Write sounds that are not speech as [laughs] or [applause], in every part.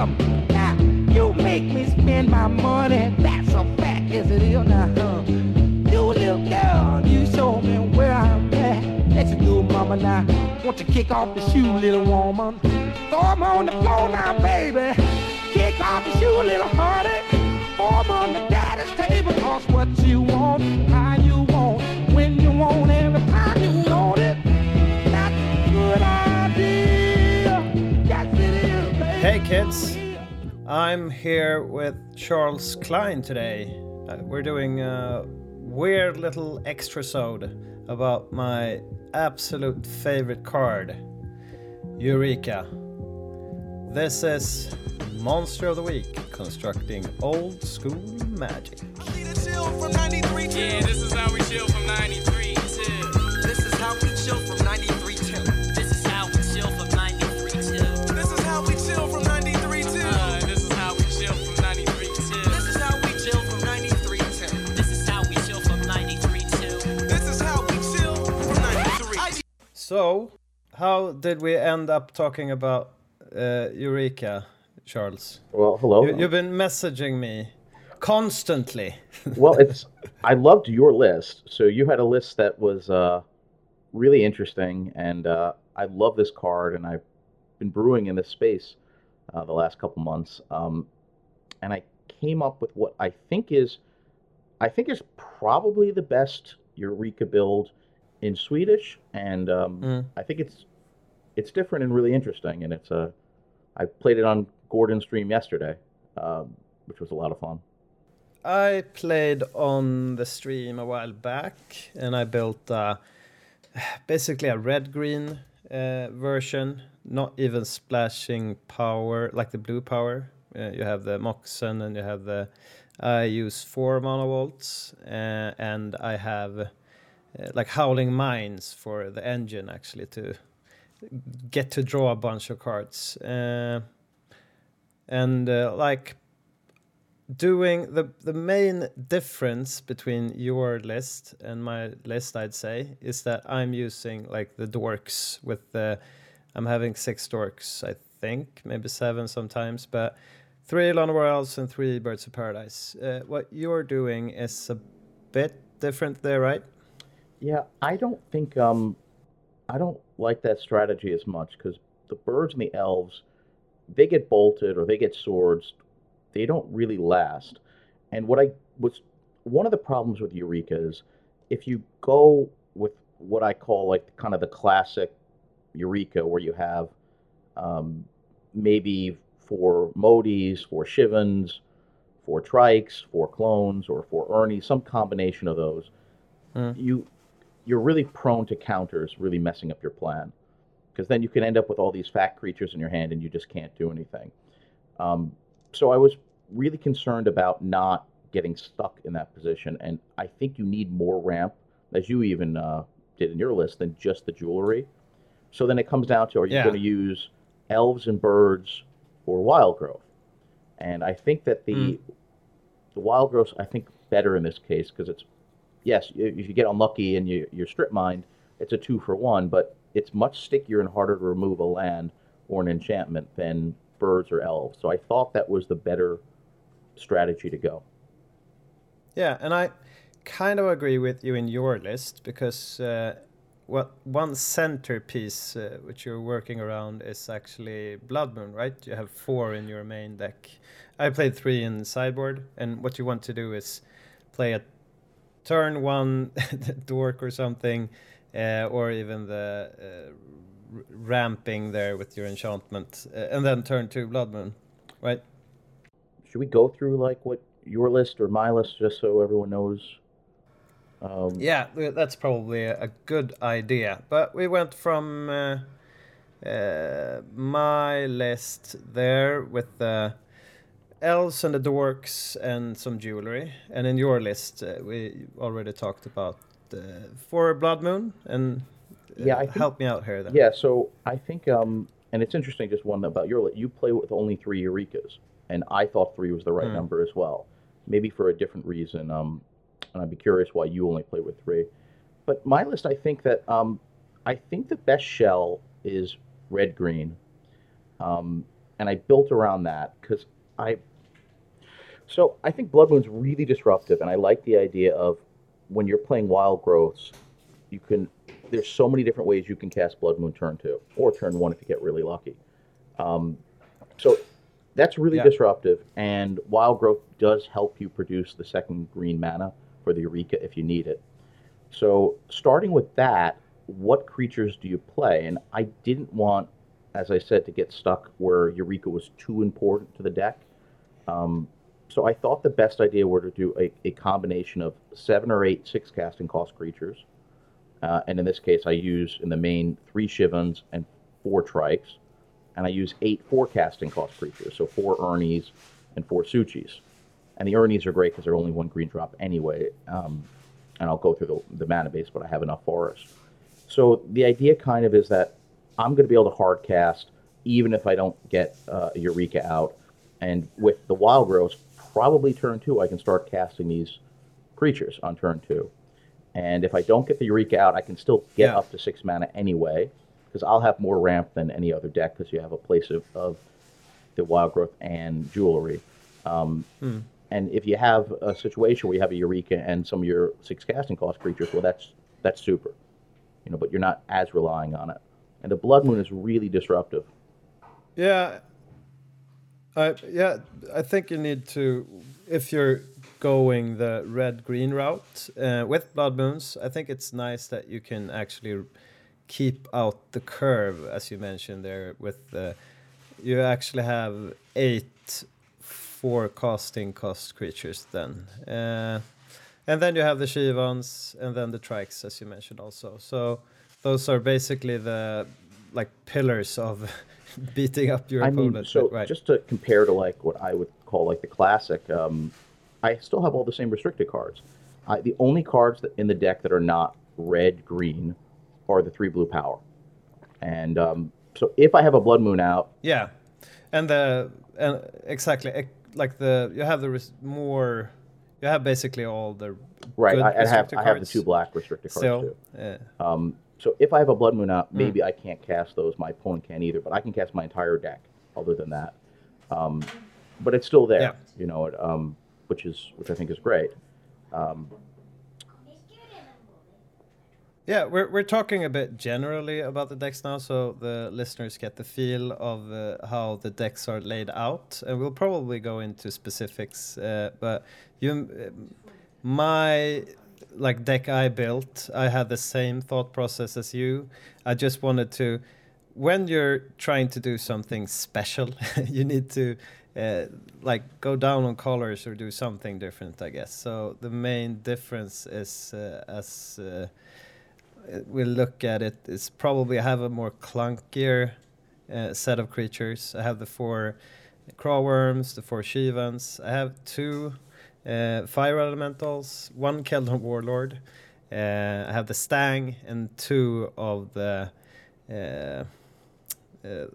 something. Now, you make me spend my money. That's a fact, yes it is. Now, huh? You little girl, you show me where I'm at. Let's do, mama, now. Want to kick off the shoe, little woman? Throw 'em on the floor now, baby. Kick off the shoe, little honey. 'em on the daddy's table. Cause what you want, how you want, when you want, every time kids, I'm here with Charles Klein today. Uh, we're doing a weird little extra sode about my absolute favorite card, Eureka. This is Monster of the Week, constructing old school magic. Yeah, this is how we chill from 93 to. This is how we chill from 93 So, how did we end up talking about uh, Eureka, Charles? Well, hello. You, you've been messaging me constantly. [laughs] well, it's I loved your list. So you had a list that was uh, really interesting, and uh, I love this card, and I've been brewing in this space uh, the last couple months, um, and I came up with what I think is, I think is probably the best Eureka build in Swedish, and um, Mm. I think it's it's different and really interesting, and it's a I played it on Gordon's stream yesterday, um, which was a lot of fun. I played on the stream a while back, and I built uh, basically a red green uh, version, not even splashing power like the blue power. Uh, you have the Moxen, and you have the. I use four mana vaults, uh, and I have like howling mines for the engine actually to get to draw a bunch of cards. Uh, and uh, like doing the the main difference between your list and my list i'd say is that i'm using like the dorks with the i'm having six dorks i think maybe seven sometimes but three Llanowars and three birds of paradise uh, what you're doing is a bit different there right Yeah, I don't think um, I don't like that strategy as much because the birds and the elves, they get bolted or they get swords, they don't really last. And what I was one of the problems with Eureka is if you go with what I call like kind of the classic Eureka, where you have um, maybe four Modis, four Shivans, four Trikes, four clones, or four Ernie, some combination of those you you're really prone to counters really messing up your plan because then you can end up with all these fat creatures in your hand and you just can't do anything um, so i was really concerned about not getting stuck in that position and i think you need more ramp as you even uh, did in your list than just the jewelry so then it comes down to are you Yeah. going to use elves and birds or wild growth and i think that the Mm. the wild growth i think better in this case because it's yes, if you get unlucky and you, you're strip mined, it's a two for one, but it's much stickier and harder to remove a land or an enchantment than birds or elves. So I thought that was the better strategy to go. Yeah, and I kind of agree with you in your list because uh, what one centerpiece uh, which you're working around is actually Blood Moon, right? You have four in your main deck. I played three in the sideboard, and what you want to do is play a turn one [laughs] dork or something, uh, or even the uh, r- ramping there with your enchantment, uh, and then turn two Blood Moon, right? Should we go through like what your list or my list just so everyone knows? Um, Yeah, that's probably a a good idea. But we went from uh, uh, my list there with the elves and the dorks and some jewelry, and in your list uh, we already talked about uh, for Blood Moon. And uh, Yeah, I think- help me out here then. Yeah, so I think, um, and it's interesting, just one about your list. You play with only three Eurekas, and I thought three was the right Hmm. number as well. Maybe for a different reason, um, and I'd be curious why you only play with three. But my list, I think that um, I think the best shell is red green, um, and I built around that because I. So I think Blood Moon's really disruptive, and I like the idea of when you're playing Wild Growths, you can. There's so many different ways you can cast Blood Moon turn two or turn one if you get really lucky. Um, so that's really Yeah. disruptive, and Wild Growth does help you produce the second green mana for the Eureka if you need it. So starting with that, what creatures do you play? And I didn't want, as I said, to get stuck where Eureka was too important to the deck. Um, so I thought the best idea were to do a, a combination of seven or eight six casting cost creatures. Uh, and in this case, I use in the main three Shivans and four Trikes. And I use eight four casting cost creatures, so four Ernies and four Su-Chis. And the Ernies are great because they're only one green drop anyway. Um, and I'll go through the, the mana base, but I have enough for us. So the idea kind of is that I'm going to be able to hard cast even if I don't get uh, Eureka out. And with the Wild Growths, probably turn two, I can start casting these creatures on turn two. And if I don't get the Eureka out, I can still get Yeah. up to six mana anyway, because I'll have more ramp than any other deck because you have a place of, of the Wild Growth and Jewelry. Um, And if you have a situation where you have a Eureka and some of your six casting cost creatures, well, that's that's super, you know. But you're not as relying on it. And the Blood Moon is really disruptive. Yeah. I yeah, I think you need to if you're going the red green route uh, with blood moons. I think it's nice that you can actually keep out the curve, as you mentioned there. With the you actually have eight four casting cost creatures then, uh, and then you have the Shivans and then the Trikes, as you mentioned also. So those are basically the like pillars of [laughs] [laughs] beating up your I opponent. mean, so right? just to compare to like what I would call like the classic, um, I still have all the same restricted cards. I, the only cards that in the deck that are not red green are the three blue power. And um, so if I have a blood moon out, Yeah, and the and exactly like the you have the res- more you have basically all the right, I, I have restricted I have the two black restricted cards still. too. Uh, Um, so if I have a blood moon Hmm. out, maybe I can't cast those. My opponent can't either, but I can cast my entire deck. Other than that, um, but it's still there, Yeah. you know, um, which is which I think is great. Um, yeah, we're we're talking a bit generally about the decks now, so the listeners get the feel of uh, how the decks are laid out, and we'll probably go into specifics. Uh, but you, um, my like deck I built, I had the same thought process as you. I just wanted to, when you're trying to do something special, [laughs] you need to uh, like go down on colors or do something different, I guess. So the main difference is uh, as uh, uh, we'll look at it is probably I have a more clunkier uh, set of creatures. I have the four Craw Wurms, the four Shivans. I have two uh, fire elementals, one Keldon warlord. Uh, I have the Stang and two of the uh, uh,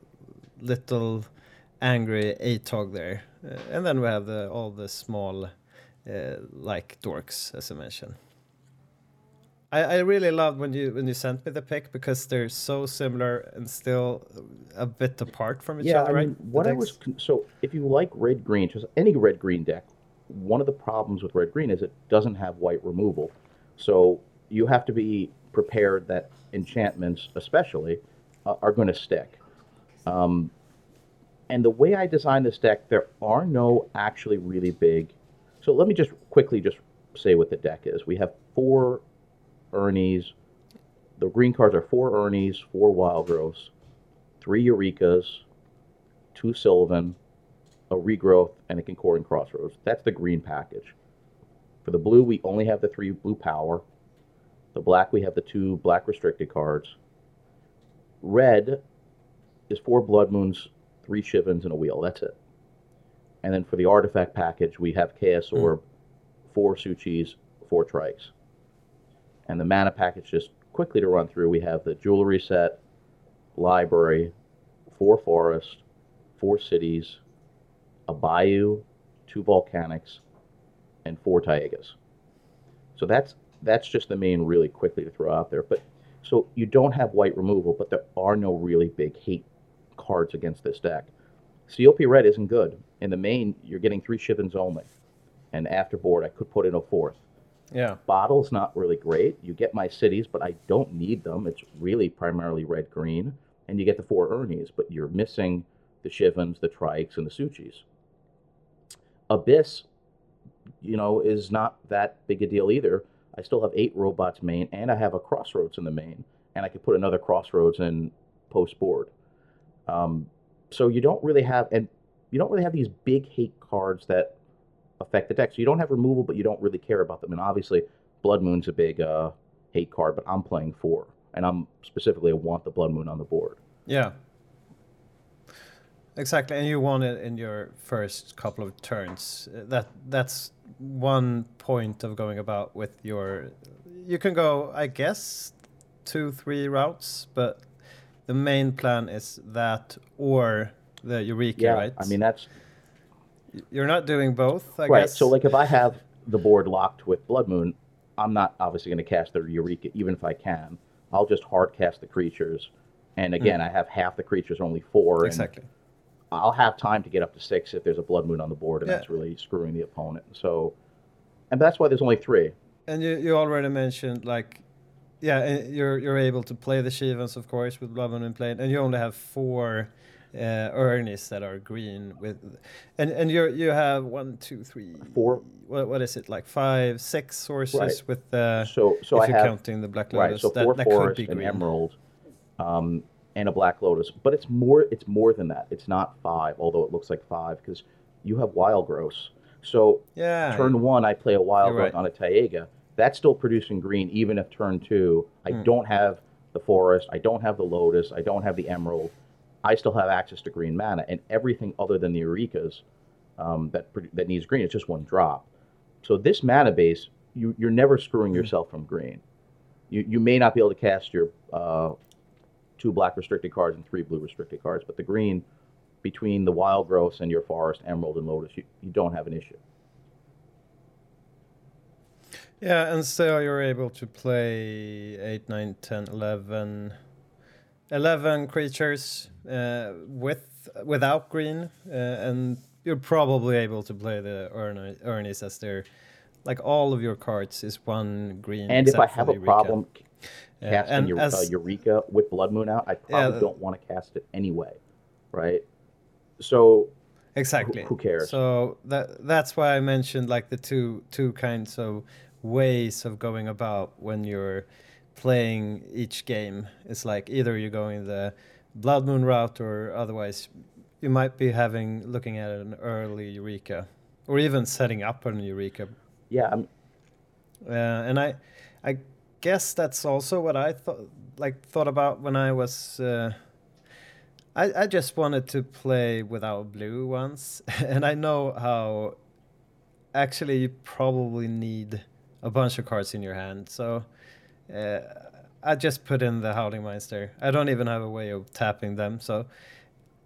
little angry Atog there, uh, and then we have the all the small uh, like dorks, as I mentioned. I, I really loved when you when you sent me the pick because they're so similar and still a bit apart from each yeah, other, I right? mean, The what I was so if you like red green, just any red green deck, one of the problems with red green is it doesn't have white removal, so you have to be prepared that enchantments, especially, uh, are going to stick. Um, and the way I designed this deck, there are no actually really big. So let me just quickly just say what the deck is. We have four Ernies. The green cards are four Ernies, four Wild Growths, three Eurekas, two Sylvan, a Regrowth, and a Concordant Crossroads. That's the green package. For the blue, we only have the three blue power. The black, we have the two black restricted cards. Red is four Blood Moons, three Shivans, and a Wheel. That's it. And then for the artifact package, we have Chaos hmm. Orb, four Su-Chis, four Trikes. And the mana package, just quickly to run through, we have the Jewelry set, Library, four Forest, four Cities, a Bayou, two Volcanics, and four Taigas. So that's that's just the main really quickly to throw out there. But so you don't have white removal, but there are no really big hate cards against this deck. COP red isn't good. In the main, you're getting three Shivans only. And after board, I could put in a fourth. Yeah. Bottle's not really great. You get my cities, but I don't need them. It's really primarily red green. And you get the four Ernies, but you're missing the Shivans, the Trikes, and the Su-Chis. Abyss, you know, is not that big a deal either. I still have eight robots main, and I have a Crossroads in the main, and I could put another Crossroads in post board. Um, so you don't really have, and you don't really have these big hate cards that affect the deck. So you don't have removal, but you don't really care about them. And obviously, Blood Moon's a big uh, hate card, but I'm playing four, and I'm specifically I want the Blood Moon on the board. Yeah. Exactly, and you won it in your first couple of turns. Uh, That that's one point of going about with your. You can go, I guess, two, three routes, but the main plan is that or the Eureka, Yeah, right? I mean that's you're not doing both, I right. guess. So like if I have the board locked with Blood Moon, I'm not obviously going to cast the Eureka, even if I can. I'll just hard cast the creatures, and again, I have half the creatures, only four. and exactly. I'll have time to get up to six if there's a Blood Moon on the board, and Yeah. that's really screwing the opponent. So, and that's why there's only three. And you, you already mentioned like, yeah, uh, you're you're able to play the Shivans of course with Blood Moon in play, and you only have four uh, Ernies that are green with, and and you you have one, two, three, Four. What what is it like five, six sources Right. with the So, so if I you're have counting the Black right. Lotus So that, four that could forest, be an green. emerald, um, and a black lotus. But it's more. It's more than that. It's not five, although it looks like five because you have wild growths. So Yeah. turn one, I play a wild growth right. on a Taiga. That's still producing green, even if turn two, I Hmm. don't have the forest, I don't have the lotus, I don't have the emerald. I still have access to green mana, and everything other than the Eurekas um, that that needs green, it's just one drop. So this mana base, you, you're never screwing Hmm. yourself from green. You, you may not be able to cast your uh, two black restricted cards and three blue restricted cards, but the green between the wild growths and your forest, emerald, and lotus, you, you don't have an issue. Yeah, and so you're able to play 8, 9, 10, 11, 11 creatures uh, with without green, uh, and you're probably able to play the Ernie, Ernies as they're like all of your cards is one green. And if I have a problem Yeah, casting and Eu- as- uh, Eureka with Blood Moon out, I probably the- don't want to cast it anyway, right? So exactly who cares? so that that's why i mentioned like the two two kinds of ways of going about when you're playing each game it's like either you're going the blood moon route or otherwise you might be having looking at an early eureka or even setting up an eureka yeah, I'm, uh, and I, I guess that's also what I thought, like thought about when I was. Uh, I I just wanted to play without blue once, [laughs] and I know how. Actually, you probably need a bunch of cards in your hand, so. Uh, I just put in the Howling Meister. I don't even have a way of tapping them, so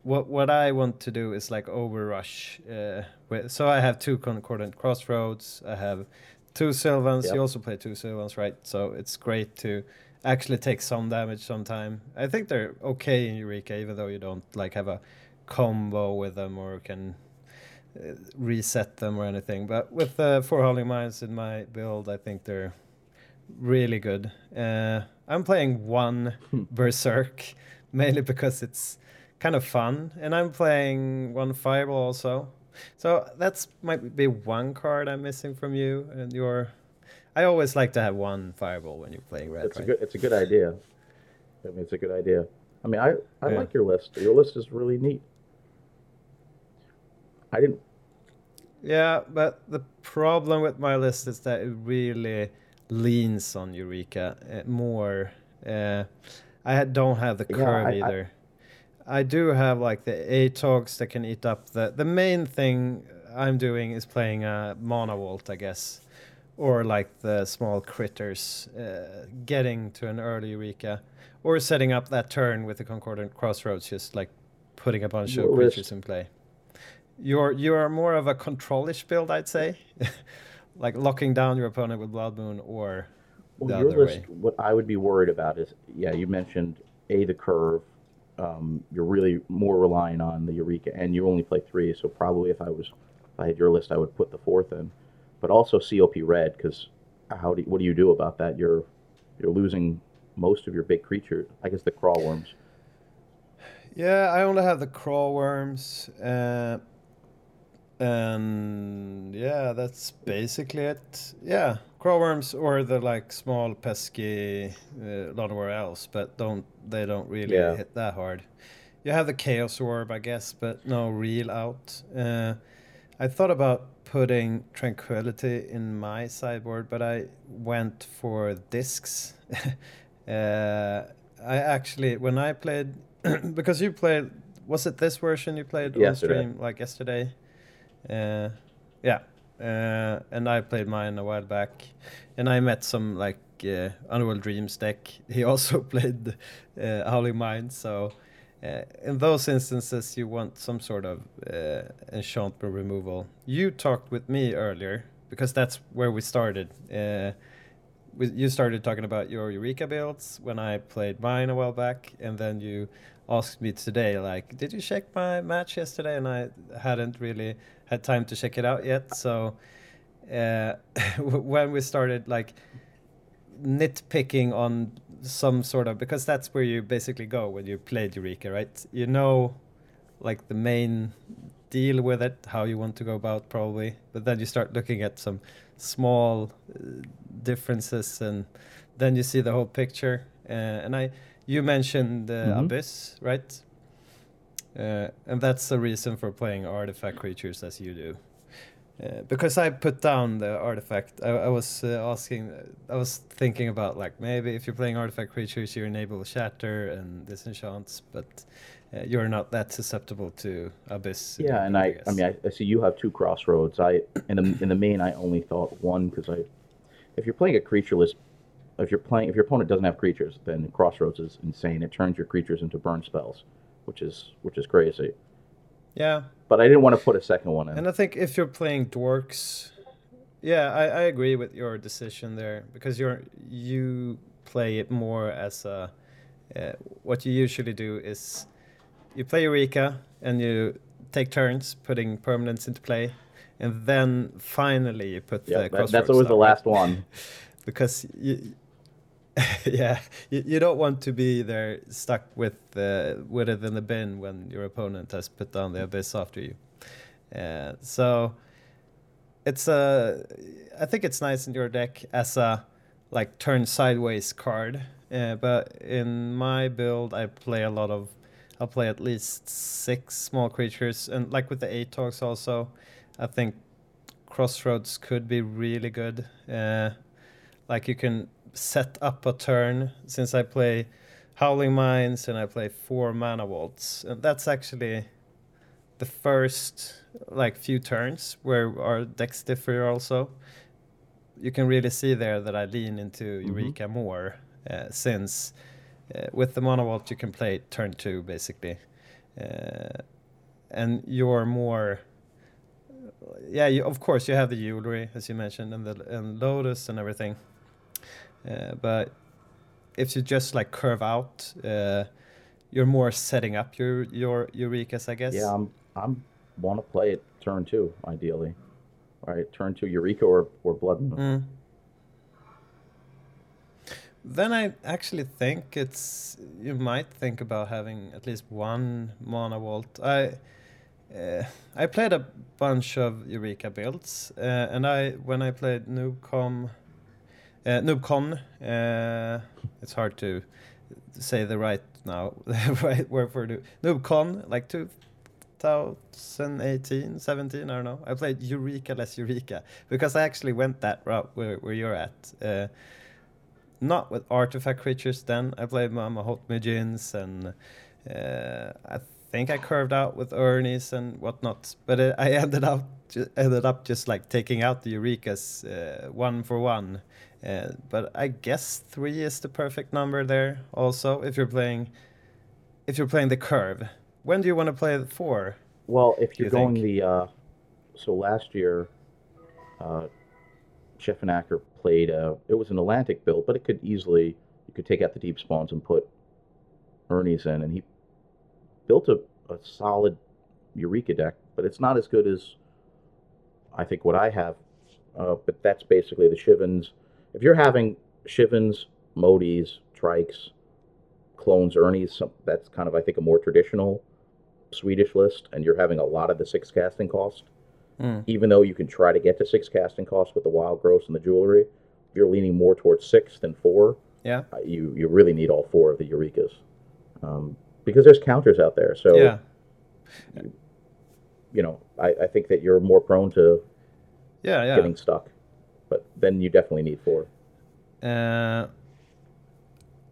what what I want to do is like overrush. Uh, with, so I have two concordant crossroads. I have two Sylvans. Yep. You also play two Sylvans, right? So it's great to actually take some damage sometime. I think they're okay in Eureka, even though you don't like have a combo with them or can uh, reset them or anything. But with the four Howling Mines in my build, I think they're really good. Uh, I'm playing one Berserk [laughs] mainly because it's kind of fun, and I'm playing one Fireball also. So that's might be one card I'm missing from you and your. I always like to have one Fireball when you're playing red. it's a good it's a good idea. I mean, it's a good idea. I mean, I I Yeah. like your list. Your list is really neat. I didn't. Yeah, but the problem with my list is that it really leans on Eureka uh, more. Uh, I don't have the curve I- I- either. I, do have like the Atogs that can eat up the. The main thing I'm doing is playing a Mana Vault, I guess, or like the small critters, uh, getting to an early Eureka, or setting up that turn with the Concordant Crossroads, just like putting a bunch Your of creatures in play. You're you're more of a controlish build, I'd say, [laughs] like locking down your opponent with Blood Moon, or the Well, your other list. way. What I would be worried about is, yeah, you mentioned a the curve. Um, you're really more relying on the Eureka, and you only play three. So probably if I was, if I had your list, I would put the fourth in, but also COP Red because how do what do you do about that? You're you're losing most of your big creature. I guess the Craw Wurms. Yeah, I only have the Craw Wurms, uh, and yeah, that's basically it. Yeah, Craw Wurms or the like small pesky uh, Llanowar elves, but don't they don't really Yeah. hit that hard. You have the chaos orb, I guess, but no real out. Uh, I thought about putting tranquility in my sideboard, but I went for discs. [laughs] uh, I actually when I played [clears throat] because you played was it this version you played on stream like yesterday? Uh, yeah, uh, and I played mine a while back, and I met some like uh, Underworld Dreams deck. He also [laughs] played uh, Howling Mine, so uh, in those instances you want some sort of enchantment removal. You talked with me earlier because that's where we started. You started talking about your Eureka builds when I played mine a while back, and then you asked me today, like, did you check my match yesterday? And I hadn't really had time to check it out yet. So uh, [laughs] when we started, like, nitpicking on some sort of because that's where you basically go when you played Eureka, right? You know, like the main deal with it, how you want to go about probably, but then you start looking at some small uh, differences, and then you see the whole picture. Uh, and I, you mentioned uh, Mhm. Abyss, right? Uh, and that's the reason for playing artifact creatures as you do. Uh, because I put down the artifact, I, I was uh, asking, I was thinking about like maybe if you're playing artifact creatures, you enable shatter and disenchants, but uh, you're not that susceptible to abyss. Yeah, and I, I mean, I, I see you have two crossroads. I, in the in the main, I only thought one because I, if you're playing a creatureless, if you're playing, if your opponent doesn't have creatures, then crossroads is insane. It turns your creatures into burn spells, which is which is crazy. yeah, But I didn't want to put a second one in. and I think if you're playing dorks, yeah, I, I agree with your decision there because you're you play it more as a. Uh, what you usually do is you play Eureka and you take turns putting permanents into play, and then finally you put yeah, the that- that's always the down, right? last one. [laughs] because you, [laughs] yeah, you, you don't want to be there stuck with uh, with it in the bin when your opponent has put down the abyss after you. Uh, so it's a, I think it's nice in your deck as a like turn sideways card. Uh, but in my build, I play a lot of, I'll play at least six small creatures, and like with the Atogs also, I think crossroads could be really good. Uh, like you can set up a turn since I play Howling Mines and I play four mana vaults, and that's actually the first like few turns where our decks differ also. You can really see there that I lean into Eureka more uh, since uh, with the mana vault you can play turn two basically, uh, and you're more. Yeah, you, of course you have the jewelry as you mentioned and the and lotus and everything, uh, but if you just like curve out, uh, you're more setting up your your eurekas, I guess. Yeah, I'm I'm want to play it turn two ideally. All right, turn two Eureka or or Blood Moon. Mm. Then I actually think it's you might think about having at least one mana vault. I uh, I played a bunch of Eureka builds, uh, and I when I played Noobcon, uh, Noobcon, uh, it's hard to say the right now, [laughs] right word for Noob- Noobcon, like 2018, 17, I don't know. I played Eureka less Eureka because I actually went that route where, where you're at. Uh, not with artifact creatures then. I played my Mahamoti Djinns and I think I curved out with Ernie's and whatnot. But uh, I [laughs] ended up ended up just like taking out the Eurekas uh, one for one. Uh, but I guess three is the perfect number there. Also, if you're playing if you're playing the curve, when do you want to play the four? Well, if you you're going think? the uh, so last year, uh, Chef and Acker played. Uh, it was an Atlantic build, but it could easily you could take out the deep spawns and put Ernie's in, and he built a, a solid Eureka deck, but it's not as good as I think what I have. Uh, but that's basically the Shivans. If you're having Shivans, Modis, Trikes, clones, Ernies, some, that's kind of I think a more traditional Swedish list, and you're having a lot of the six casting cost. Mm. Even though you can try to get to six casting cost with the wild growths and the jewelry, if you're leaning more towards six than four, Yeah. uh, you you really need all four of the Eurekas, um, because there's counters out there. So yeah. you know, I, I think that you're more prone to Yeah. Yeah. getting stuck, but then you definitely need four. Uh,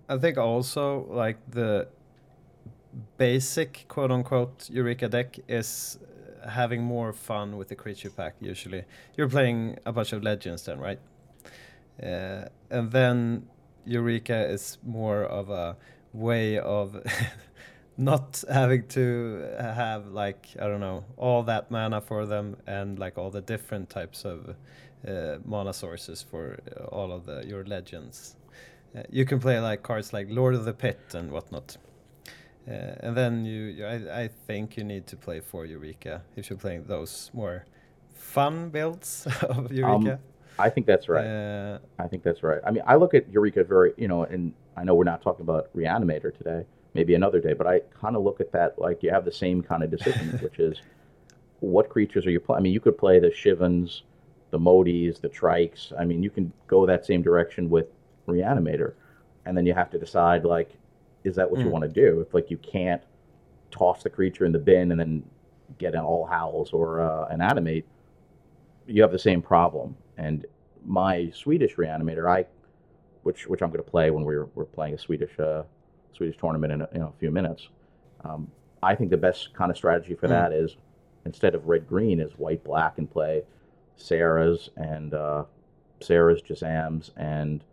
I think also like the basic quote unquote Eureka deck is having more fun with the creature pack usually. You're playing a bunch of legends then, right? Uh, and then Eureka is more of a way of [laughs] not having to have like I don't know all that mana for them and like all the different types of mana sources for uh, all of the your legends. Uh, you can play like cards like Lord of the Pit and whatnot. Uh, and then you, you I, I think you need to play for Eureka if you're playing those more fun builds [laughs] of Eureka. I think that's right. Uh, I think that's right. I mean, I look at Eureka very, you know, and I know we're not talking about Reanimator today, maybe another day, but I kind of look at that like you have the same kind of decision, [laughs] which is what creatures are you playing? I mean, you could play the Shivans, the Modis, the Trikes. I mean, you can go that same direction with Reanimator, and then you have to decide like, is that what you Mm. want to do? If like you can't toss the creature in the bin and then get an All Hallows or uh, an animate, you have the same problem. And my Swedish reanimator, I, which which I'm going to play when we're we're playing a Swedish uh, Swedish tournament in a, in a few minutes. Um, I think the best kind of strategy for Mm. that is instead of red green is white black and play Sarah's and uh, Sarah's Juzams and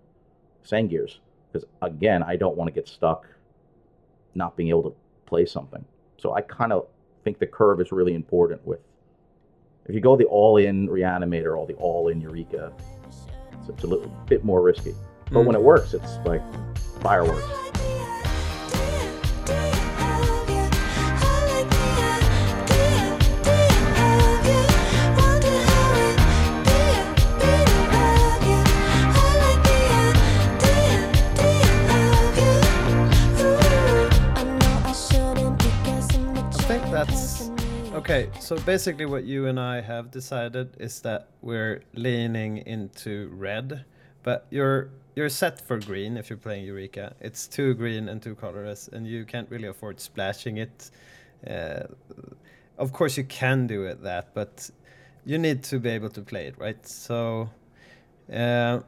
Sengirs because again I don't want to get stuck not being able to play something. So I kind of think the curve is really important with if you go the all-in reanimator or the all-in eureka, it's, it's a little bit more risky. But Mm. when it works, it's like fireworks. Okay. So basically, what you and I have decided is that we're leaning into red, but you're you're set for green if you're playing Eureka. It's too green and too colorless, and you can't really afford splashing it. Uh, of course, you can do it that, but you need to be able to play it, right? So. Uh,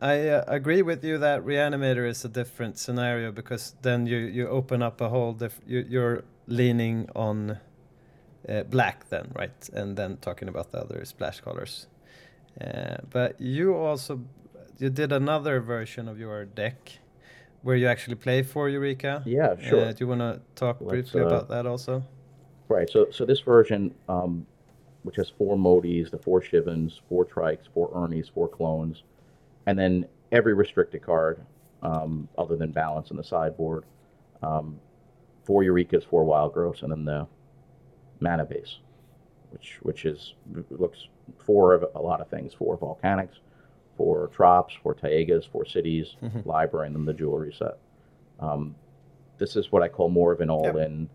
I uh, agree with you that Reanimator is a different scenario because then you, you open up a whole diff- you, you're leaning on uh, black then right and then talking about the other splash colors. Uh, but you also you did another version of your deck where you actually play for Eureka. Yeah, sure. Uh, do you want to talk Let's, briefly uh, about that also? Right. So so this version, um, which has four Modis, the four Shivans, four Trikes, four Ernies, four clones, and then every restricted card, um, other than balance in the sideboard, um, four Eurekas, four Wild Growths, and then the mana base, which which is looks for a lot of things: for volcanics, for trops, for Taigas, for cities, Mhm. library, and then the jewelry set. Um, this is what I call more of an all-in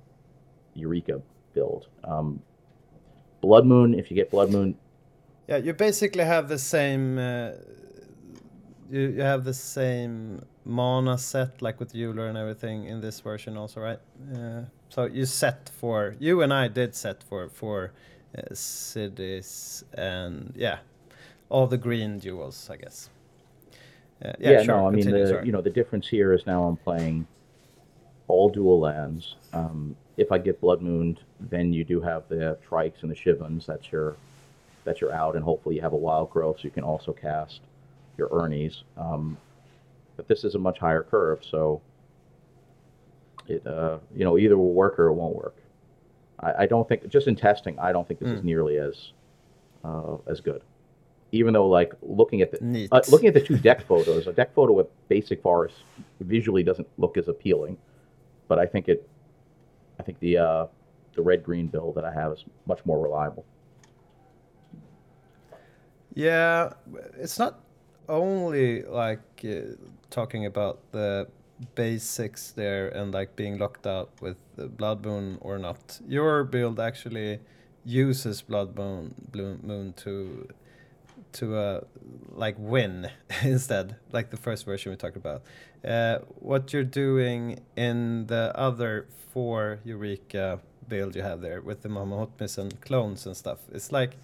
Eureka build. Um, Blood Moon, if you get Blood Moon, Yeah, you basically have the same. Uh, you you have the same mana set like with Euler and everything in this version also, right? Uh, so you set for you and I did set for for uh, cities and yeah, all the green jewels, I guess. Uh, yeah, yeah, sure. no, I mean the sorry. you know the difference here is now I'm playing all dual lands. Um, if I get Blood Mooned, then you do have the Trikes and the Shivens. That's your that's your out, and hopefully you have a Wild Growth, so you can also cast your Ernies. Um, but this is a much higher curve, so it uh, you know either will work or it won't work. I, I don't think just in testing, I don't think this is Mm. nearly as uh, as good. Even though, like looking at the uh, looking at the two deck photos, a deck photo with basic forest visually doesn't look as appealing, but I think it I think the uh, the red green build that I have is much more reliable. Yeah, it's not only like uh, talking about the basics there and like being locked out with Blood Moon or not. Your build actually uses Blood Moon, Blue Moon to to uh, like win [laughs] instead, like the first version we talked about. Uh, what you're doing in the other four Eureka build you have there with the Mahamotis and clones and stuff, it's like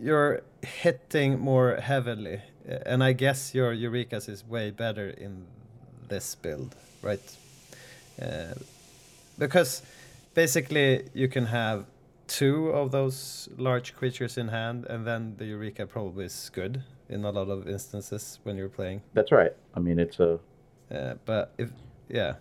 you're hitting more heavily, uh, and I guess your Eurekas is way better in this build, right? Uh, because basically you can have two of those large creatures in hand, and then the Eureka probably is good in a lot of instances when you're playing. That's right. I mean, it's a Uh, but if yeah,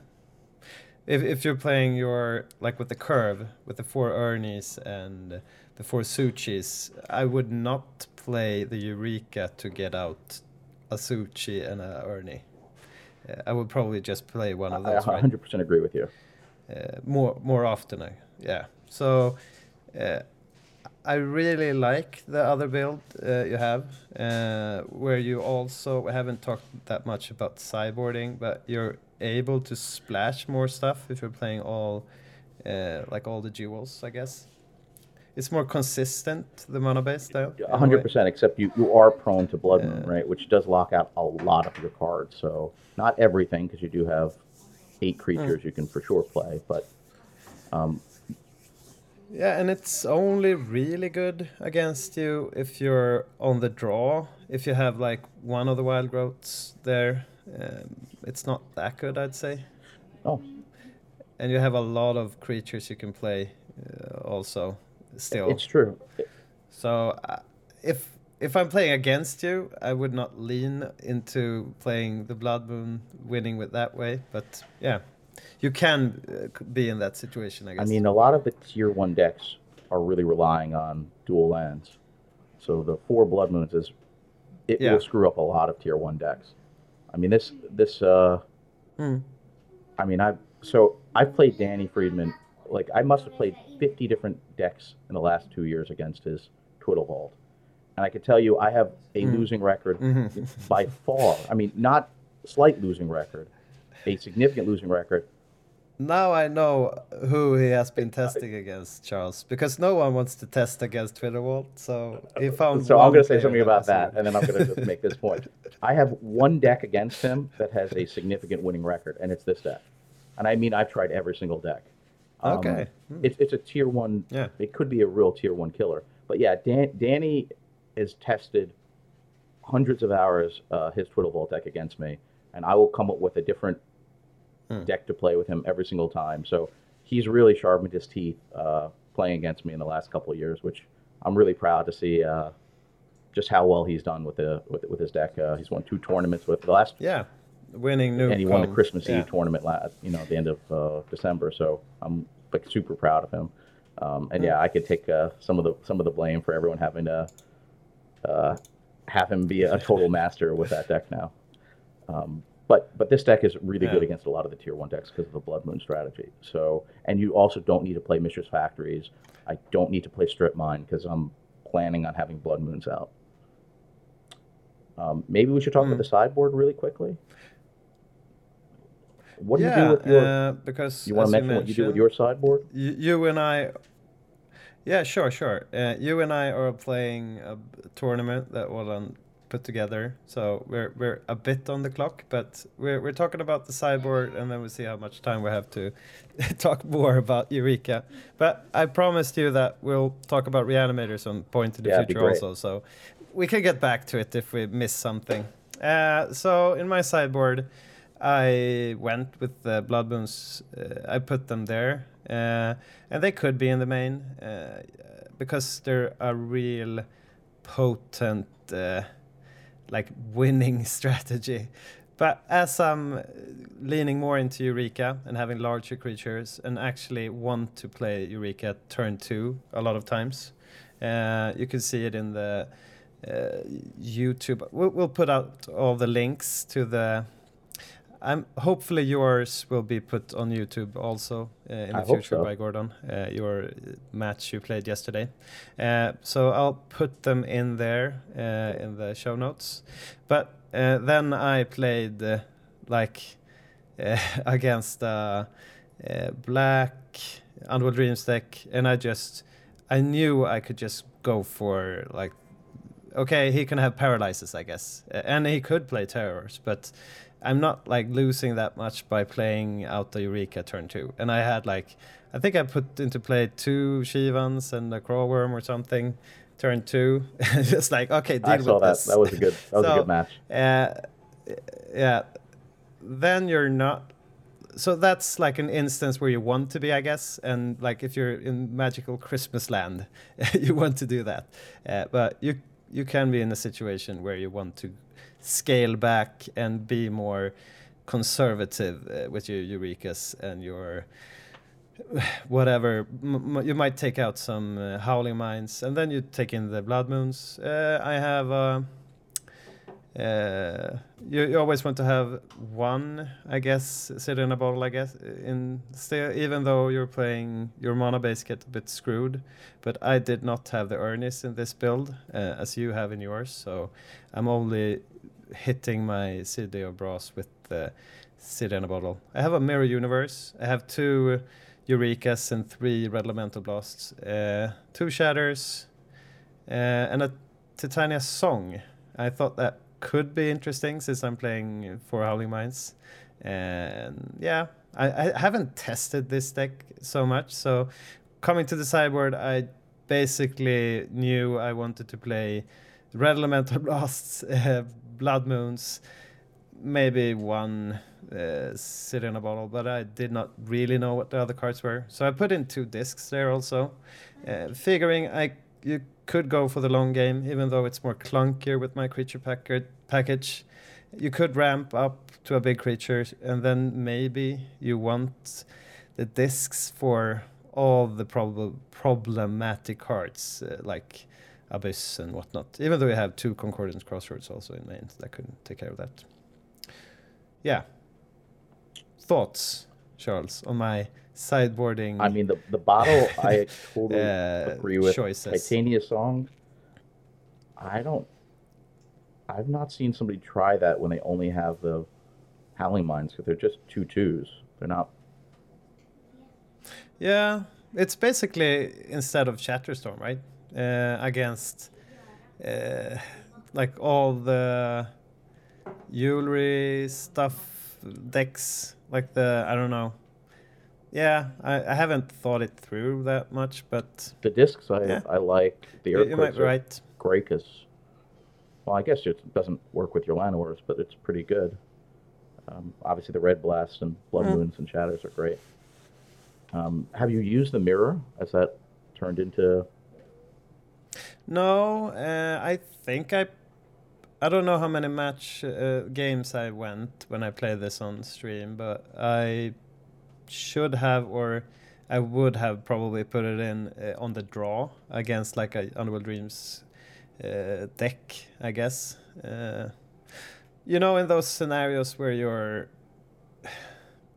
if if you're playing your like with the curve with the four Ernies and the four Su-Chis, I would not play the Eureka to get out a Su-Chi and a Ernie. Uh, I would probably just play one of I those. right? 100% agree with you. uh, more more often. I, yeah. So uh, I really like the other build uh, you have, uh, where you also we haven't talked that much about sideboarding, but you're able to splash more stuff if you're playing all uh, like all the jewels. I guess it's more consistent the mono base a way. 100%, except you, you are prone to Blood Moon, Yeah. right? Which does lock out a lot of your cards. So, not everything, because you do have eight creatures you can for sure play. But um, Yeah, and it's only really good against you if you're on the draw. If you have like one of the wild growths there, um, it's not that good, I'd say. oh, And you have a lot of creatures you can play uh, also still. it's true. So uh, if if I'm playing against you, I would not lean into playing the Blood Moon, winning with that way. But yeah, you can uh, be in that situation, I I mean, a lot of the tier one decks are really relying on dual lands. So the four blood moons is it Yeah. will screw up a lot of tier one decks. I mean, this this uh, Hmm. I mean, I so I've played Danny Friedman. Like I must have played fifty different decks in the last two years against his Twiddle Vault, and I can tell you I have a Hmm. losing record Mhm. [laughs] by far. I mean, not slight losing record, a significant losing record. Now I know who he has been testing against, Charles, because no one wants to test against Twiddle Vault. So he found. So I'm going to say something about that, and then I'm going to make this point. I have one deck against him that has a significant winning record, and it's this deck. And I mean, I've tried every single deck. Um, Okay. Hmm. It's it's a tier one. Yeah. It could be a real tier one killer. But yeah, Dan, Danny has tested hundreds of hours uh, his Twiddle Vault deck against me, and I will come up with a different Hmm. deck to play with him every single time. So he's really sharpened his teeth uh, playing against me in the last couple of years, which I'm really proud to see. Uh, just how well he's done with the with, with his deck. Uh, he's won two tournaments with the last, Yeah, winning new. and he won the. Christmas yeah. Eve tournament last, you know, at the end of uh, December. So I'm like super proud of him. Um, and yeah, I could take uh, some of the some of the blame for everyone having to uh, have him be a [laughs] total master with that deck now. Um, but but this deck is really good against a lot of the tier one decks because of the Blood Moon strategy. So and you also don't need to play Mishra's Factories. I don't need to play Strip Mine because I'm planning on having Blood Moons out. Um, maybe we should talk Hmm. about the sideboard really quickly. What do yeah, you do with your? uh, because you want to mention what you do with your sideboard? You, you and I. Yeah, sure, sure. Uh, you and I are playing a tournament that Olan put together, so we're we're a bit on the clock, but we're we're talking about the sideboard, and then we see how much time we have to [laughs] talk more about Eureka. But I promised you that we'll talk about reanimators on Point to the Yeah, Future also, so we can get back to it if we miss something. Uh, so in my sideboard, I went with the Blood Moons. Uh, I put them there, uh, and they could be in the main uh, because they're a real potent, uh, like winning [laughs] strategy. But as I'm leaning more into Eureka and having larger creatures, and actually want to play Eureka turn two a lot of times, uh, you can see it in the uh, YouTube. We'll, we'll put out all the links to the I'm hopefully yours will be put on YouTube also uh, in the I hope future so. by Gordon. Uh, your match you played yesterday, uh, so I'll put them in there uh, in the show notes. But uh, then I played uh, like uh, [laughs] against uh, uh, black Underworld Dreams deck, and I just I knew I could just go for like okay, he can have paralyzes, I guess, and he could play terrors, but I'm not like losing that much by playing out the Eureka turn two. And I had like, I think I put into play two Shivans and a Craw Wurm or something, turn two. [laughs] Just like okay, deal I saw with that. this. That was a good. That was a [laughs] good match. Uh, yeah. Then you're not. So that's like an instance where you want to be, I guess, and like if you're in magical Christmas land, [laughs] you want to do that. Uh, but you you can be in a situation where you want to scale back and be more conservative uh, with your Eurekas and your [sighs] whatever. You might take out some uh, howling mines, and then you take in the blood moons. Uh, I have. Uh, you, you always want to have one, I guess, City in a Bottle, I guess, in still, even though you're playing your mana base get a bit screwed. But I did not have the Ernest in this build, uh, as you have in yours, so I'm only hitting my City of Brass with the in a bottle. I have a Mirror Universe. I have two Eurekas and three Red Elemental Blasts, uh, two Shatters, and a Titania Song. I thought that could be interesting since I'm playing four Howling Mines. And yeah, I, I haven't tested this deck so much. So coming to the sideboard, I basically knew I wanted to play Red Elemental Blasts, [laughs] uh, Blood Moons, maybe one uh, in a bottle, but I did not really know what the other cards were. So I put in two discs there also, uh, figuring I you could go for the long game, even though it's more clunkier with my creature packer, package. You could ramp up to a big creature, and then maybe you want the discs for all the prob- problematic cards uh, like Abyss and whatnot. Even though you have two Concordant Crossroads also in main, that could take care of that. Yeah. Thoughts, Charles, on my sideboarding? I mean, the the bottle. I [laughs] totally uh, agree with. choices. Titania song. I don't. I've not seen somebody try that when they only have the howling mines because they're just two twos. They're not. Yeah, it's basically instead of Shatterstorm, right? Uh, against uh, like all the jewelry stuff decks, like the I don't know. Yeah, I, I haven't thought it through that much, but The discs I Yeah. I like. The you, you might earthquakes be right. well, I guess it doesn't work with your land orders, but it's pretty good. Um, obviously, the red blast and blood Mm. moons and shatters are great. Um, have you used the mirror? Has that turned into? No, uh, I think I. I don't know how many match uh, games I went when I played this on stream, but I should have, or I would have probably put it in uh, on the draw against like a Underworld Dreams uh, deck, I guess. Uh, you know, in those scenarios where you're [sighs]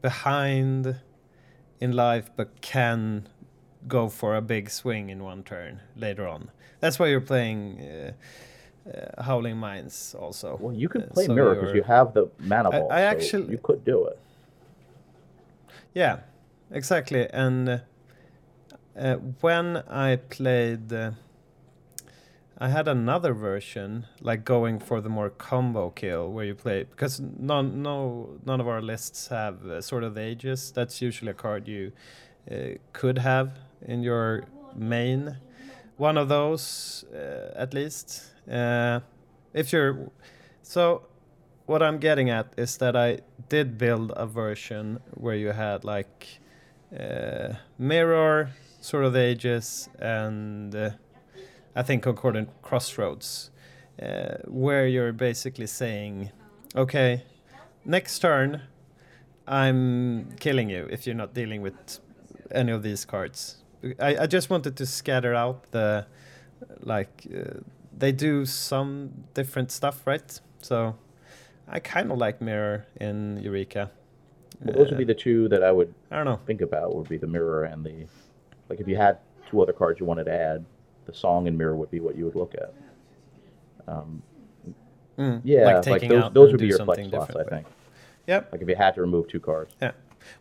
behind in life but can go for a big swing in one turn later on. That's why you're playing uh, uh, Howling Mines also. Well, you can Uh, play so mirror because you're- have the mana I- ball. I so actually- you could do it. Yeah, exactly. And uh, when I played, uh, I had another version, like going for the more combo kill, where you play because none, no, none of our lists have uh, Sword of the Ages. That's usually a card you uh, could have in your main. One of those, uh, at least. Uh, if you're so what I'm getting at is that I did build a version where you had like uh, mirror, Sword of Ages, and uh, I think concordant crossroads, uh, where you're basically saying, okay, next turn, I'm killing you if you're not dealing with any of these cards. I, I just wanted to scatter out the like uh, they do some different stuff, right? So I kind of like Mirror in Eureka. Well, those would be Uh, the two that I would I don't know. think about. Would be the mirror and the, like if you had two other cards you wanted to add, the song and mirror would be what you would look at. Um, Mm, yeah, like like, taking those, out those would be your flex slots, I think. Yep. Like if you had to remove two cards. Yeah.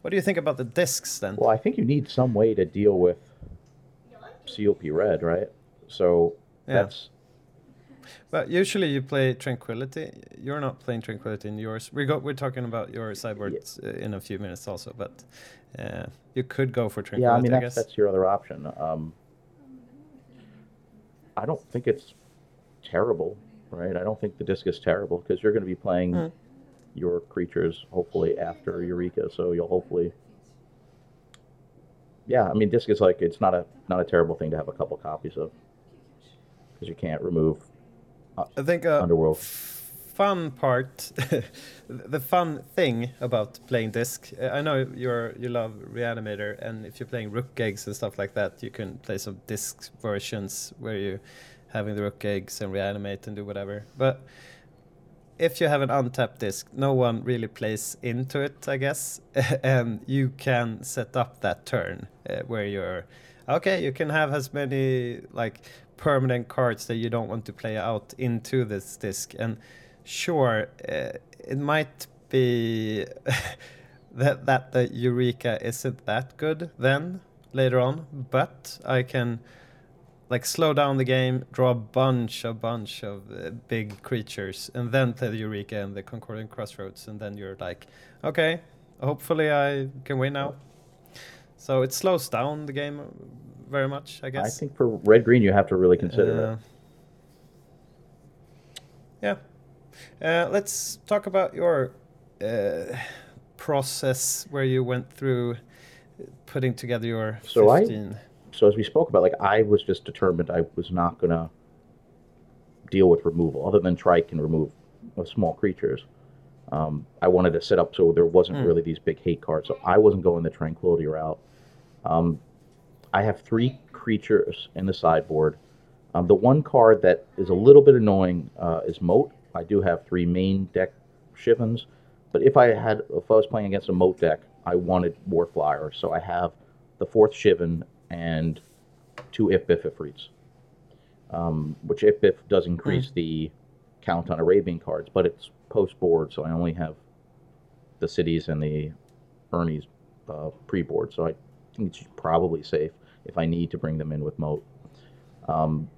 What do you think about the discs then? Well, I think you need some way to deal with COP red, right? So Yeah. that's But usually you play Tranquility. You're not playing Tranquility in yours. We got we're talking about your sideboards uh, in a few minutes also, but uh, you could go for Tranquility. yeah. I mean, that's guess. that's your other option. Um, I don't think it's terrible, right? I don't think the disc is terrible because you're going to be playing Mm. your creatures hopefully after Eureka, so you'll hopefully. Yeah, I mean, disc is like it's not a not a terrible thing to have a couple copies of because you can't remove I think uh, Underworld. fun part, [laughs] the fun thing about playing disc. uh, I know you're you love Reanimator, and if you're playing Rukh Eggs and stuff like that, you can play some disc versions where you having the Rukh Eggs and reanimate and do whatever. But if you have an untapped disc, no one really plays into it, I guess, [laughs] and you can set up that turn uh, where you're okay. You can have as many like permanent cards that you don't want to play out into this disc, and sure, uh, it might be [laughs] that that the Eureka isn't that good then later on, but I can like slow down the game, draw a bunch, a bunch of uh, big creatures, and then play the Eureka and the Concordant Crossroads, and then you're like, okay, hopefully I can win now. So it slows down the game very much, I guess. I think for red green you have to really consider Uh, it. Yeah. Uh, let's talk about your uh, process where you went through putting together your So I- so as we spoke about, like I was just determined I was not gonna deal with removal, other than Trike and remove uh, small creatures. Um, I wanted to set up so there wasn't Hmm. really these big hate cards, so I wasn't going the Tranquility route. Um, I have three creatures in the sideboard. Um, the one card that is a little bit annoying uh, is Moat. I do have three main deck Shivans, but if I had, if I was playing against a Moat deck, I wanted more flyers, so I have the fourth Shivan and two Ifh-Biff Efreets, um, which Ifh-Biff does increase the count on Arabian cards, but it's post board, so I only have the cities and the Ernie's uh, pre board, so I think it's probably safe if I need to bring them in with Moat. Um,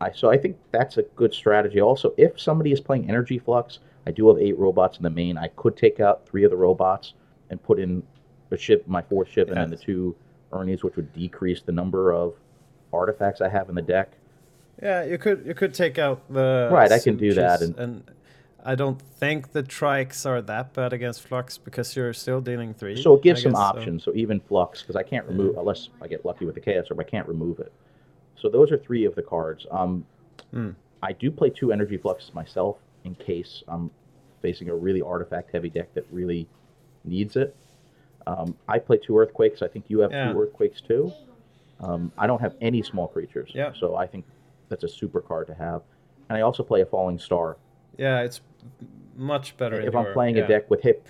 I, so I think that's a good strategy. Also, if somebody is playing Energy Flux, I do have eight robots in the main. I could take out three of the robots and put in a ship, my fourth ship, and then the two Ernies, which would decrease the number of artifacts I have in the deck. Yeah, you could you could take out the Right, I can do that Su-Chis, and- I don't think the trikes are that bad against flux because you're still dealing three. So it gives I some guess, so- options. So. even Flux, because I can't remove unless I get lucky with the Chaos Orb, I can't remove it. So those are three of the cards. Um, Hmm. I do play two Energy Fluxes myself in case I'm facing a really artifact heavy deck that really needs it. Um, I play two Earthquakes. I think you have Yeah. two Earthquakes too. Um, I don't have any small creatures, Yeah. so I think that's a super card to have. And I also play a Falling Star. Yeah, it's much better If I'm your- playing yeah. a deck with hip,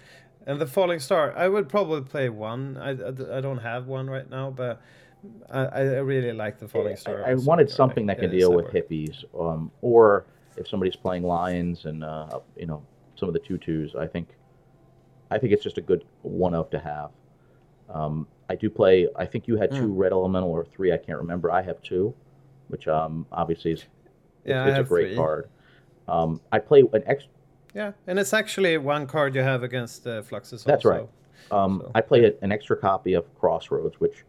And the falling star, I would probably play one. I, I, I don't have one right now, but I, I really like the falling star. I, I wanted something deck. that can Yeah, deal with hippies, um, or if somebody's playing lions and uh, you know some of the tutus. I think, I think it's just a good one of to have. Um, I do play. I think you had two Hmm. red elemental or three. I can't remember. I have two, which um, obviously is Yeah, it's a great three. card. Um, I play an extra. Yeah, and it's actually one card you have against the fluxes. That's also. right. Um, So, I play a, an extra copy of Crossroads, which,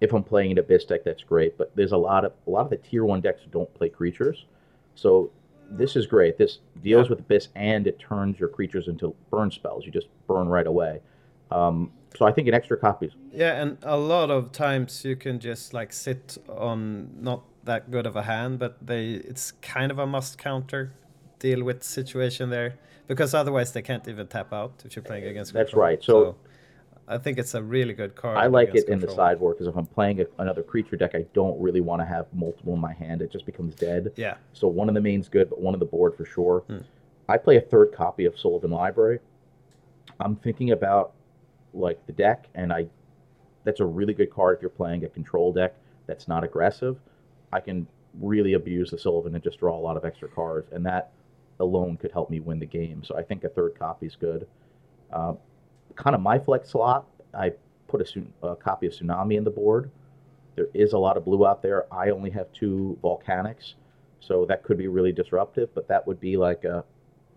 if I'm playing an Abyss deck, that's great. But there's a lot of a lot of the tier one decks don't play creatures, so this is great. This deals Yeah. with Abyss and it turns your creatures into burn spells. You just burn right away. Um, so I think an extra copy. is- Yeah, and a lot of times you can just like sit on not that good of a hand, but they it's kind of a must counter deal with situation there because otherwise they can't even tap out if you're playing against. That's control. right. So- I think it's a really good card. I like it in the sideboard because if I'm playing a, another creature deck, I don't really want to have multiple in my hand. It just becomes dead. Yeah, So one of the main's good, but one of the board for sure. Hmm. I play a third copy of Sylvan Library. I'm thinking about like the deck, and I that's a really good card if you're playing a control deck that's not aggressive. I can really abuse the Sylvan and just draw a lot of extra cards, and that alone could help me win the game. So I think a third copy is good. Uh, kind of my flex slot, I put a, a copy of Tsunami in the board. There is a lot of blue out there. I only have two volcanics, so that could be really disruptive. But that would be like a,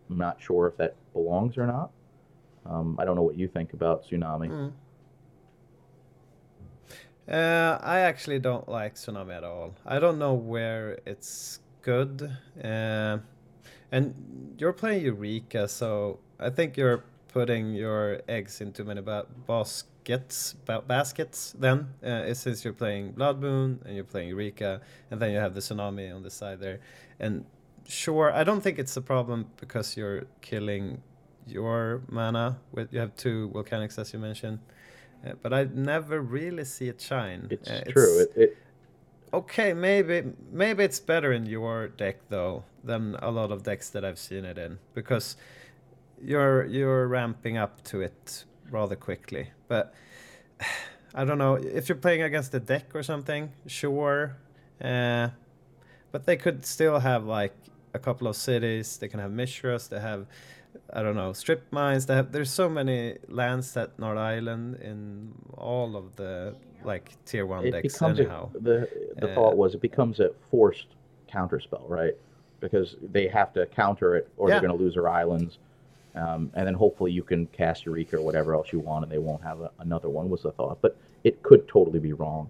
I'm not sure if that belongs or not. Um, I don't know what you think about Tsunami. Mm. Uh, I actually don't like Tsunami at all. I don't know where it's good. Uh, and you're playing Eureka, so I think you're putting your eggs into many ba- baskets, ba- baskets then, uh, since you're playing Blood Moon and you're playing Eureka, and then you have the Tsunami on the side there. And sure, I don't think it's a problem because you're killing your mana. With you have two volcanics, as you mentioned. Uh, but I never really see it shine. It's Uh, true. It, it, okay, maybe maybe it's better in your deck though than a lot of decks that I've seen it in because you're you're ramping up to it rather quickly. But [sighs] I don't know if you're playing against a deck or something. Sure, uh, but they could still have like a couple of cities. They can have Mishras. They have I don't know strip mines. They have there's so many lands at North Island in all of the like tier one it decks anyhow. a, the the Uh, thought was it becomes a forced counterspell, right? Because they have to counter it, or Yeah. they're going to lose their islands, um, and then hopefully you can cast Eureka or whatever else you want, and they won't have a, another one. Was the thought, but it could totally be wrong.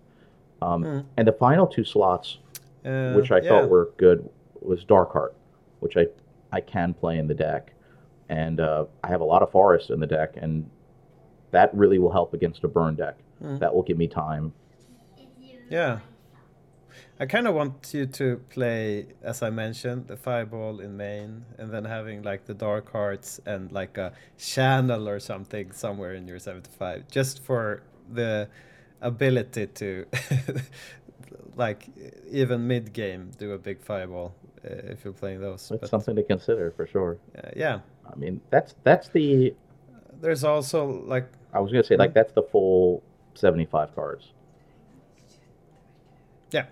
Um, Mm. And the final two slots, Uh, which I yeah. thought were good, was Darkheart, which I I can play in the deck, and uh, I have a lot of Forest in the deck, and that really will help against a burn deck. Mm. That will give me time Yeah. I kind of want you to play, as I mentioned, the fireball in main, and then having like the dark hearts and like a channel or something somewhere in your 75, just for the ability to, [laughs] like, even mid game, do a big fireball uh, if you're playing those. It's But, something to consider for sure. uh, yeah. I mean, that's that's the There's also like I was gonna say like that's the full seventy-five cards. Yeah.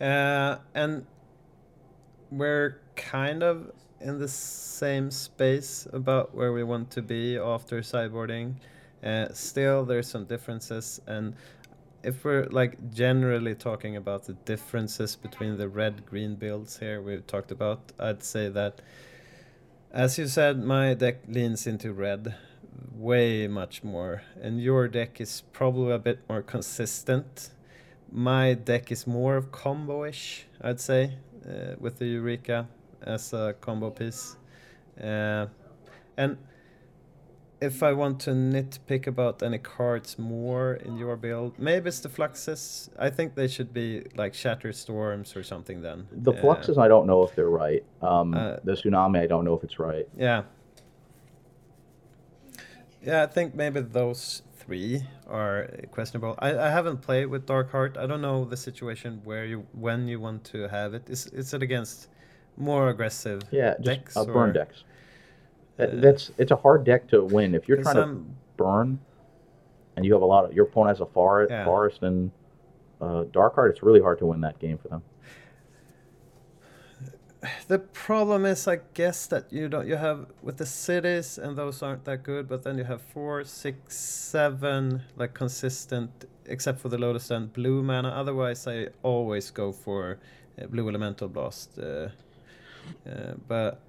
Uh, and we're kind of in the same space about where we want to be after sideboarding. Uh, still, there's some differences, and if we're like generally talking about the differences between the red green builds here we've talked about, I'd say that, as you said, my deck leans into red way much more, and your deck is probably a bit more consistent my deck is more of combo-ish, I'd say, uh, with the Eureka as a combo piece. Uh, and if I want to nitpick about any cards more in your build, maybe it's the Fluxes. I think they should be like Shattered Storms or something then. The Uh, fluxes, I don't know if they're right. Um, Uh, the tsunami, I don't know if it's right. Yeah. Yeah, I think maybe those three are questionable. I, I haven't played with Dark Heart. I don't know the situation where you when you want to have it. Is is it against more aggressive Yeah, just decks? uh, burn or- decks. That, uh, that's it's a hard deck to win if you're trying to I'm- burn, and you have a lot of your opponent has a far, Yeah. forest and uh, dark heart. It's really hard to win that game for them. The problem is, I guess, that you don't you have with the cities, and those aren't that good. But then you have four, six, seven, like consistent, except for the Lotus and blue mana. Otherwise, I always go for uh, blue elemental blast. Uh, uh, but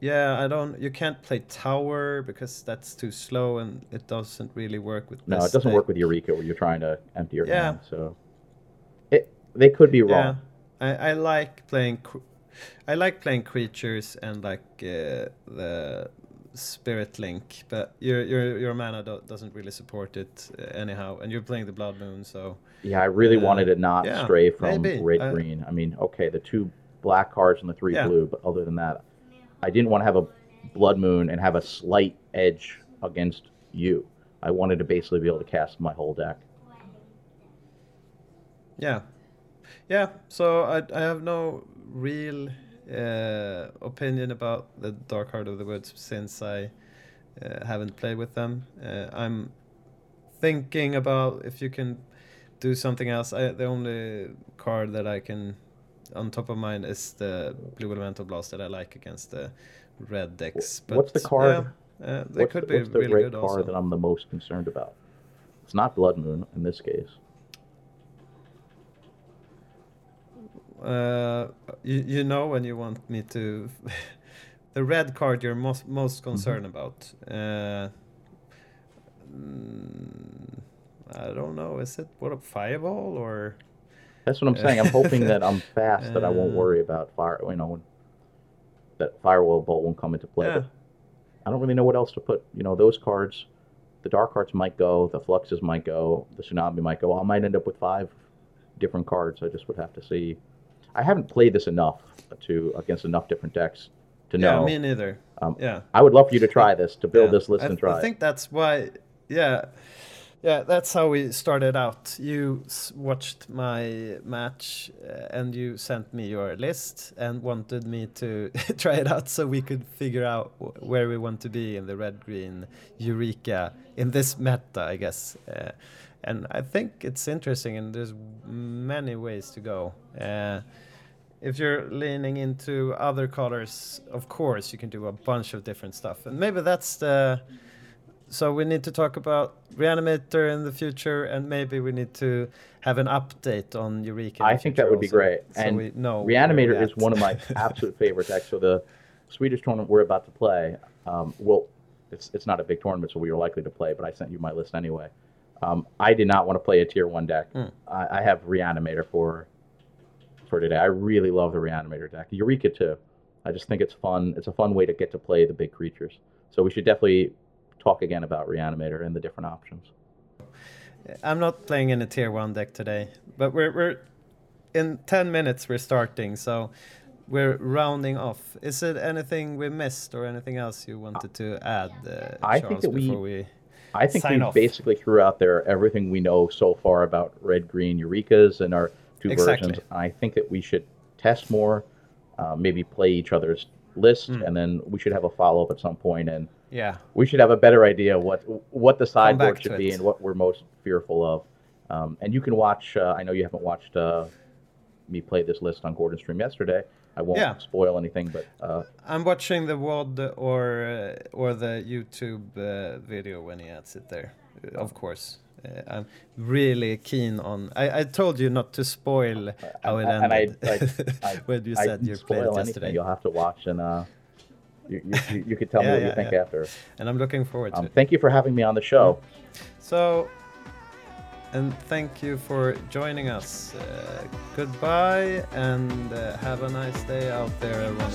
yeah, I don't. You can't play tower because that's too slow, and it doesn't really work with. No, it doesn't work with Eureka where you're trying to empty your Yeah. hand. So it they could be Yeah, wrong. I, I like playing. I like playing creatures and like uh, the spirit link, but your your your mana do- doesn't really support it uh, anyhow, and you're playing the blood moon, so Yeah, I really Uh, wanted to not yeah, stray from maybe. red Uh, green. I mean, okay, the two black cards and the three Yeah. blue, but other than that, I didn't want to have a blood moon and have a slight edge against you. I wanted to basically be able to cast my whole deck. yeah, yeah. So I I have no real uh, opinion about the Dark Heart of the Woods since I uh, haven't played with them. Uh, I'm thinking about if you can do something else. I, the only card that I can, on top of mind, is the Blue Elemental Blast that I like against the red decks. Wh- what's the card- Yeah, uh, they what's could the, be what's the really red good card also. that I'm the most concerned about? It's not Blood Moon in this case. Uh, you, you know when you want me to [laughs] the red card you're most most concerned about uh, mm, i don't know is it what a fireball or That's what I'm saying. I'm hoping that I'm [laughs] fast, that I won't Uh, worry about fire. You know, that firewall bolt won't come into play. yeah I don't really know what else to put. You know, those cards, the dark hearts might go, the fluxes might go, the tsunami might go. I might end up with five different cards. I just would have to see. I haven't played this enough to against enough different decks to yeah know. me neither Um, yeah I would love for you to try this, to build yeah. this list I, and try. I think that's why yeah yeah that's how we started out you watched my match uh, and you sent me your list and wanted me to [laughs] try it out so we could figure out where we want to be in the red green eureka in this meta i guess uh, and i think it's interesting and there's many ways to go uh, if you're leaning into other colors, of course you can do a bunch of different stuff, and maybe that's the. So we need to talk about Reanimator in the future, and maybe we need to have an update on Eureka. I think that would be great. So and we know Reanimator is one of my [laughs] absolute favorite decks. So the Swedish tournament we're about to play, um, well, it's it's not a big tournament, so we are likely to play. But I sent you my list anyway. Um, I did not want to play a tier one deck. Hmm. I, I have Reanimator for for today. I really love the Reanimator deck. Eureka too. I just think it's fun. It's a fun way to get to play the big creatures. So we should definitely talk again about Reanimator and the different options. I'm not playing in a tier one deck today, but we're we're in ten minutes we're starting, so we're rounding off. Is it anything we missed or anything else you wanted to add, uh, I Charles, think that we- before we I think we basically threw out there everything we know so far about red green Eurekas and our two Exactly. versions. I think that we should test more, uh, maybe play each other's list, Mm. and then we should have a follow up at some point, and yeah we should have a better idea what what the sideboard should be it. and what we're most fearful of. Um, and you can watch. Uh, I know you haven't watched uh, me play this list on Gordon Stream yesterday. I won't Yeah. spoil anything, but uh, I'm watching the WOD or uh, or the YouTube uh, video when he adds it there, uh, of course. Uh, I'm really keen on. I, I told you not to spoil how it and I, ended I, [laughs] I, when you said you played it yesterday, You'll have to watch and uh, you, you, you- could tell [laughs] me Yeah, what you think yeah. after. and I'm looking forward to Um, it. thank you for having me on the show. So, and thank you for joining us. Uh, goodbye, and uh, have a nice day out there, everyone.